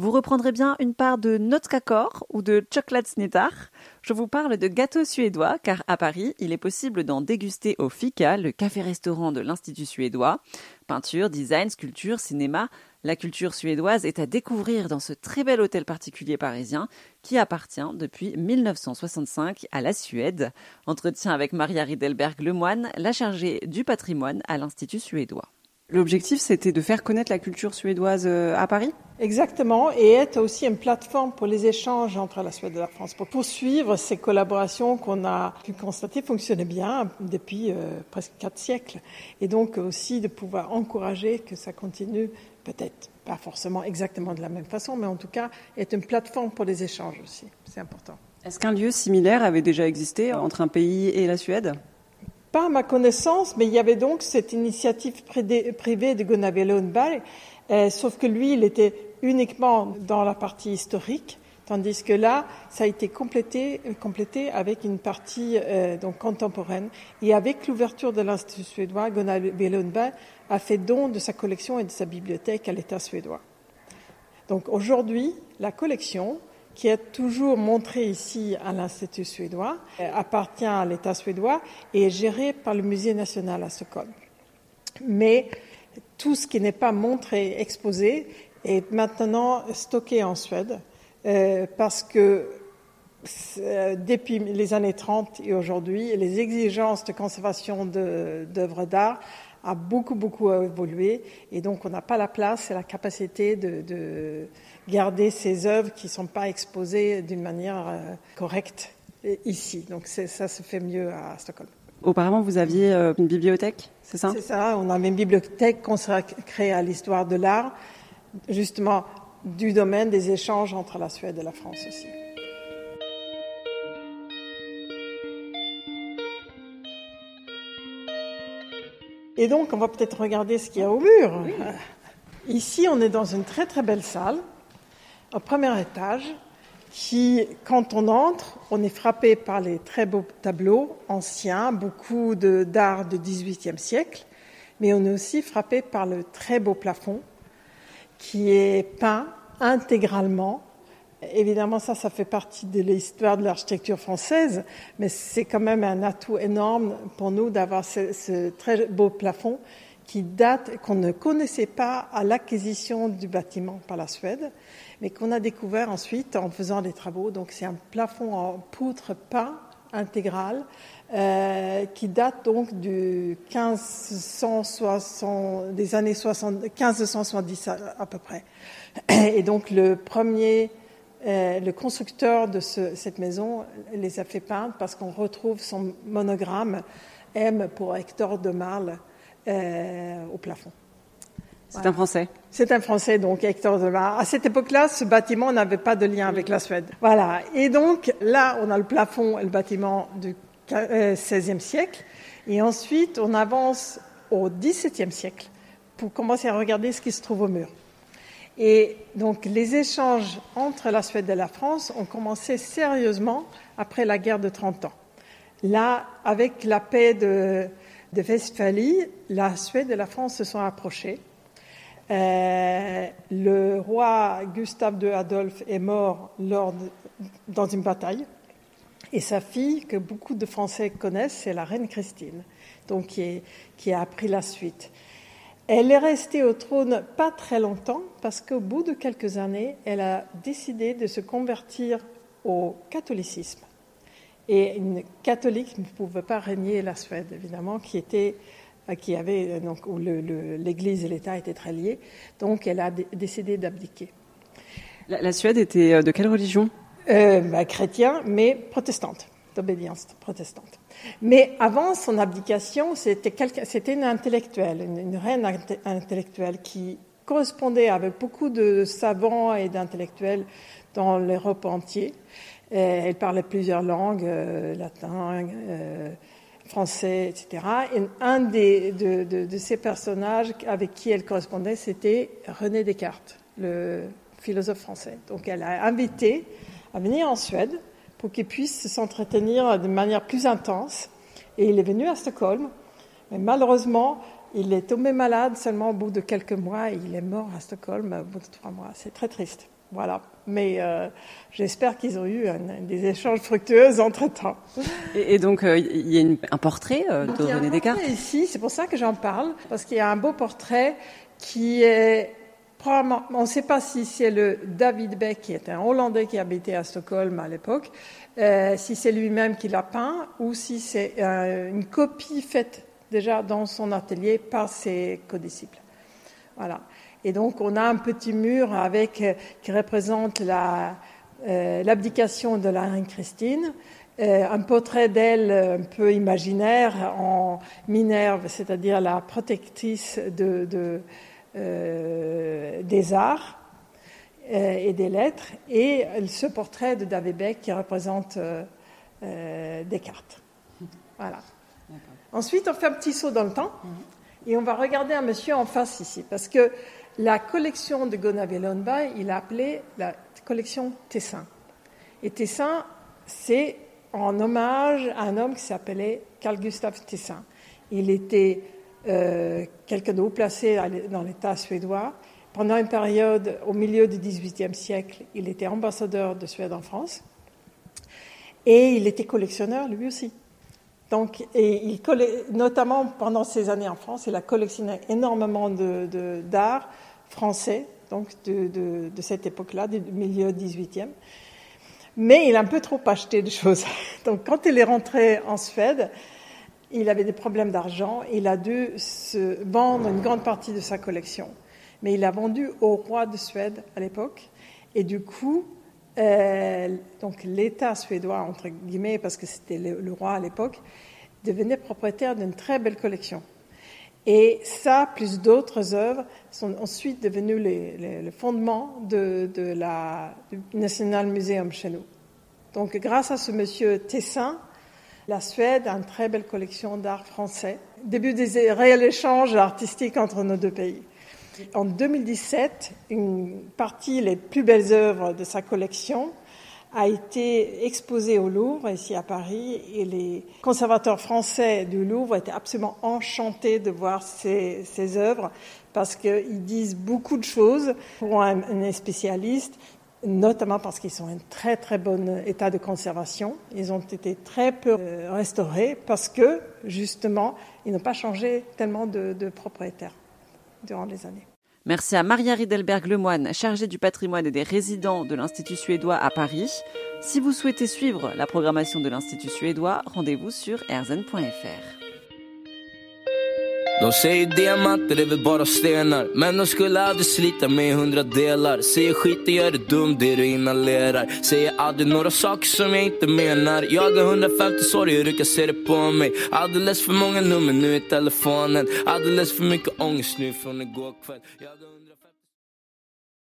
Vous reprendrez bien une part de Notkakor ou de Snittar. Je vous parle de gâteaux suédois car à Paris, il est possible d'en déguster au Fika, le café-restaurant de l'Institut suédois. Peinture, design, sculpture, cinéma, la culture suédoise est à découvrir dans ce très bel hôtel particulier parisien qui appartient depuis 1965 à la Suède. Entretien avec Maria Riedelberg Lemoine, la chargée du patrimoine à l'Institut suédois. L'objectif, c'était de faire connaître la culture suédoise euh, à Paris? Exactement, et être aussi une plateforme pour les échanges entre la Suède et la France, pour poursuivre ces collaborations qu'on a pu constater fonctionnaient bien depuis euh, presque quatre siècles, et donc aussi de pouvoir encourager que ça continue, peut-être pas forcément exactement de la même façon, mais en tout cas être une plateforme pour les échanges aussi, c'est important. Est-ce qu'un lieu similaire avait déjà existé entre un pays et la Suède? Pas à ma connaissance, mais il y avait donc cette initiative privée de Gunnar Lundberg, euh, sauf que lui, il était uniquement dans la partie historique, tandis que là, ça a été complété, complété avec une partie euh, donc contemporaine. Et avec l'ouverture de l'Institut suédois, Gunnar Lundberg a fait don de sa collection et de sa bibliothèque à l'État suédois. Donc aujourd'hui, la collection qui est toujours montré ici à l'Institut suédois, euh, appartient à l'État suédois et est géré par le Musée national à Stockholm. Mais tout ce qui n'est pas montré, exposé, est maintenant stocké en Suède euh, parce que euh, depuis les années 30 et aujourd'hui, les exigences de conservation d'œuvres d'art a beaucoup, beaucoup évolué et donc on n'a pas la place et la capacité de garder ces œuvres qui ne sont pas exposées d'une manière euh, correcte ici. Donc ça se fait mieux à Stockholm. Auparavant, vous aviez euh, une bibliothèque, c'est ça? C'est ça, on avait une bibliothèque consacrée à l'histoire de l'art, justement du domaine des échanges entre la Suède et la France aussi. Et donc, on va peut-être regarder ce qu'il y a au mur. Ici, on est dans une très très belle salle au premier étage qui, quand on entre, on est frappé par les très beaux tableaux anciens, beaucoup d'art du XVIIIe siècle, mais on est aussi frappé par le très beau plafond qui est peint intégralement. Évidemment, ça, ça fait partie de l'histoire de l'architecture française, mais c'est quand même un atout énorme pour nous d'avoir ce, ce, très beau plafond qui date, qu'on ne connaissait pas à l'acquisition du bâtiment par la Suède mais qu'on a découvert ensuite en faisant des travaux. Donc c'est un plafond en poutre peint intégral euh, qui date donc du 1560, des années 60, 1570 à, peu près. Et donc le premier, euh, le constructeur de ce, cette maison les a fait peindre parce qu'on retrouve son monogramme M pour Hector de Marle euh, au plafond. C'est un Français. C'est un Français, donc Hector de Mar. À cette époque-là, ce bâtiment n'avait pas de lien avec la Suède. Voilà. Et donc là, on a le plafond et le bâtiment du XVIe euh, siècle. Et ensuite, on avance au XVIIe siècle pour commencer à regarder ce qui se trouve au mur. Et donc, les échanges entre la Suède et la France ont commencé sérieusement après la guerre de 30 ans. Là, avec la paix de, de Westphalie, la Suède et la France se sont approchées. Euh, le roi Gustave II Adolphe est mort lors dans une bataille. Et sa fille, que beaucoup de Français connaissent, c'est la reine Christine, donc qui, a appris la suite. Elle est restée au trône pas très longtemps parce qu'au bout de quelques années, elle a décidé de se convertir au catholicisme. Et une catholique ne pouvait pas régner la Suède, évidemment, qui était euh, qui avait euh, donc où l'Église et l'État étaient très liés. Donc, elle a décidé d'abdiquer. La, Suède était euh, de quelle religion? Euh, bah, Chrétien, mais protestante, d'obédience protestante. Mais avant son abdication, c'était une intellectuelle, une, reine intellectuelle qui correspondait avec beaucoup de savants et d'intellectuels dans l'Europe entière. Elle parlait plusieurs langues, euh, latin, euh, français, etc. Et un des, de, de, de, ces personnages avec qui elle correspondait, c'était René Descartes, le philosophe français. Donc elle a invité à venir en Suède pour qu'il puisse s'entretenir de manière plus intense. Et il est venu à Stockholm, mais malheureusement, il est tombé malade seulement au bout de quelques mois et il est mort à Stockholm au bout de trois mois. C'est très triste. Voilà. Mais euh, j'espère qu'ils ont eu des échanges fructueux entre-temps. Et, donc, euh, il y a un portrait de René Descartes? ici, c'est pour ça que j'en parle, parce qu'il y a un beau portrait qui est on ne sait pas si c'est le David Beck, qui était un Hollandais qui habitait à Stockholm à l'époque, euh, si c'est lui-même qui l'a peint ou si c'est euh, une copie faite déjà dans son atelier par ses codisciples. Voilà. Et donc on a un petit mur avec euh, qui représente l'abdication de la reine Christine, un portrait d'elle un peu imaginaire en Minerve, c'est-à-dire la protectrice de euh, des arts euh, et des lettres, et ce portrait de David Beck qui représente euh, Descartes. Voilà. Ensuite, on fait un petit saut dans le temps et on va regarder un monsieur en face ici, parce que la collection de Gonavelonba, il a appelé la collection Tessin. Et Tessin, c'est en hommage à un homme qui s'appelait Carl Gustav Tessin. Il était euh, quelqu'un de haut placé dans l'État suédois. Pendant une période, au milieu du XVIIIe siècle, il était ambassadeur de Suède en France. Et il était collectionneur lui aussi. Donc, et il notamment pendant ses années en France, il a collectionné énormément d'art de, français, donc de, de cette époque-là, du milieu 18e. Mais il a un peu trop acheté de choses. Donc, quand il est rentré en Suède, il avait des problèmes d'argent, il a dû se vendre une grande partie de sa collection. Mais il a vendu au roi de Suède à l'époque, et du coup, euh, donc l'État suédois, entre guillemets, parce que c'était le, roi à l'époque, devenait propriétaire d'une très belle collection. Et ça, plus d'autres œuvres, sont ensuite devenues le fondement de, la, du National Museum chez nous. Donc, grâce à ce monsieur Tessin, la Suède a une très belle collection d'art français. Début des réels échanges artistiques entre nos deux pays. En 2017, une partie, les plus belles œuvres de sa collection, a été exposée au Louvre, ici à Paris, et les conservateurs français du Louvre étaient absolument enchantés de voir ces, œuvres, parce qu'ils disent beaucoup de choses pour un spécialiste notamment parce qu'ils sont en très très bon état de conservation. Ils ont été très peu euh, restaurés parce que justement, ils n'ont pas changé tellement de, propriétaires durant les années. Merci à Maria Riedelberg Lemoine, chargée du patrimoine et des résidents de l'Institut suédois à Paris. Si vous souhaitez suivre la programmation de l'Institut suédois, rendez-vous sur erzen.fr. De säger diamanter är väl bara stenar. Men de skulle aldrig slita med hundra delar. Säger skiten gör det dum det du inhalerar. Säger aldrig några saker som jag inte menar. Jag har 150 sorger, du kan se det på mig. Alldeles för många nummer nu i telefonen. Alldeles för mycket ångest nu från igår kväll.